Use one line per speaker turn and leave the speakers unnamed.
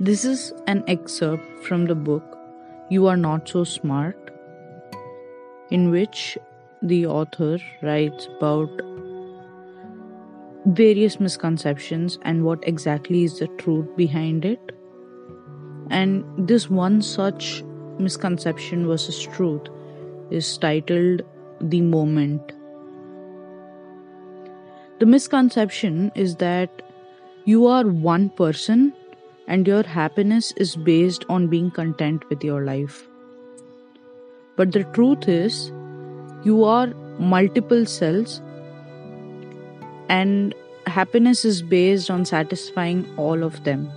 This is an excerpt from the book You Are Not So Smart, in which the author writes about various misconceptions and what exactly is the truth behind it. And this one such misconception versus truth is titled The Moment. The misconception is that you are one person and your happiness is based on being content with your life. But the truth is, you are multiple cells and happiness is based on satisfying all of them.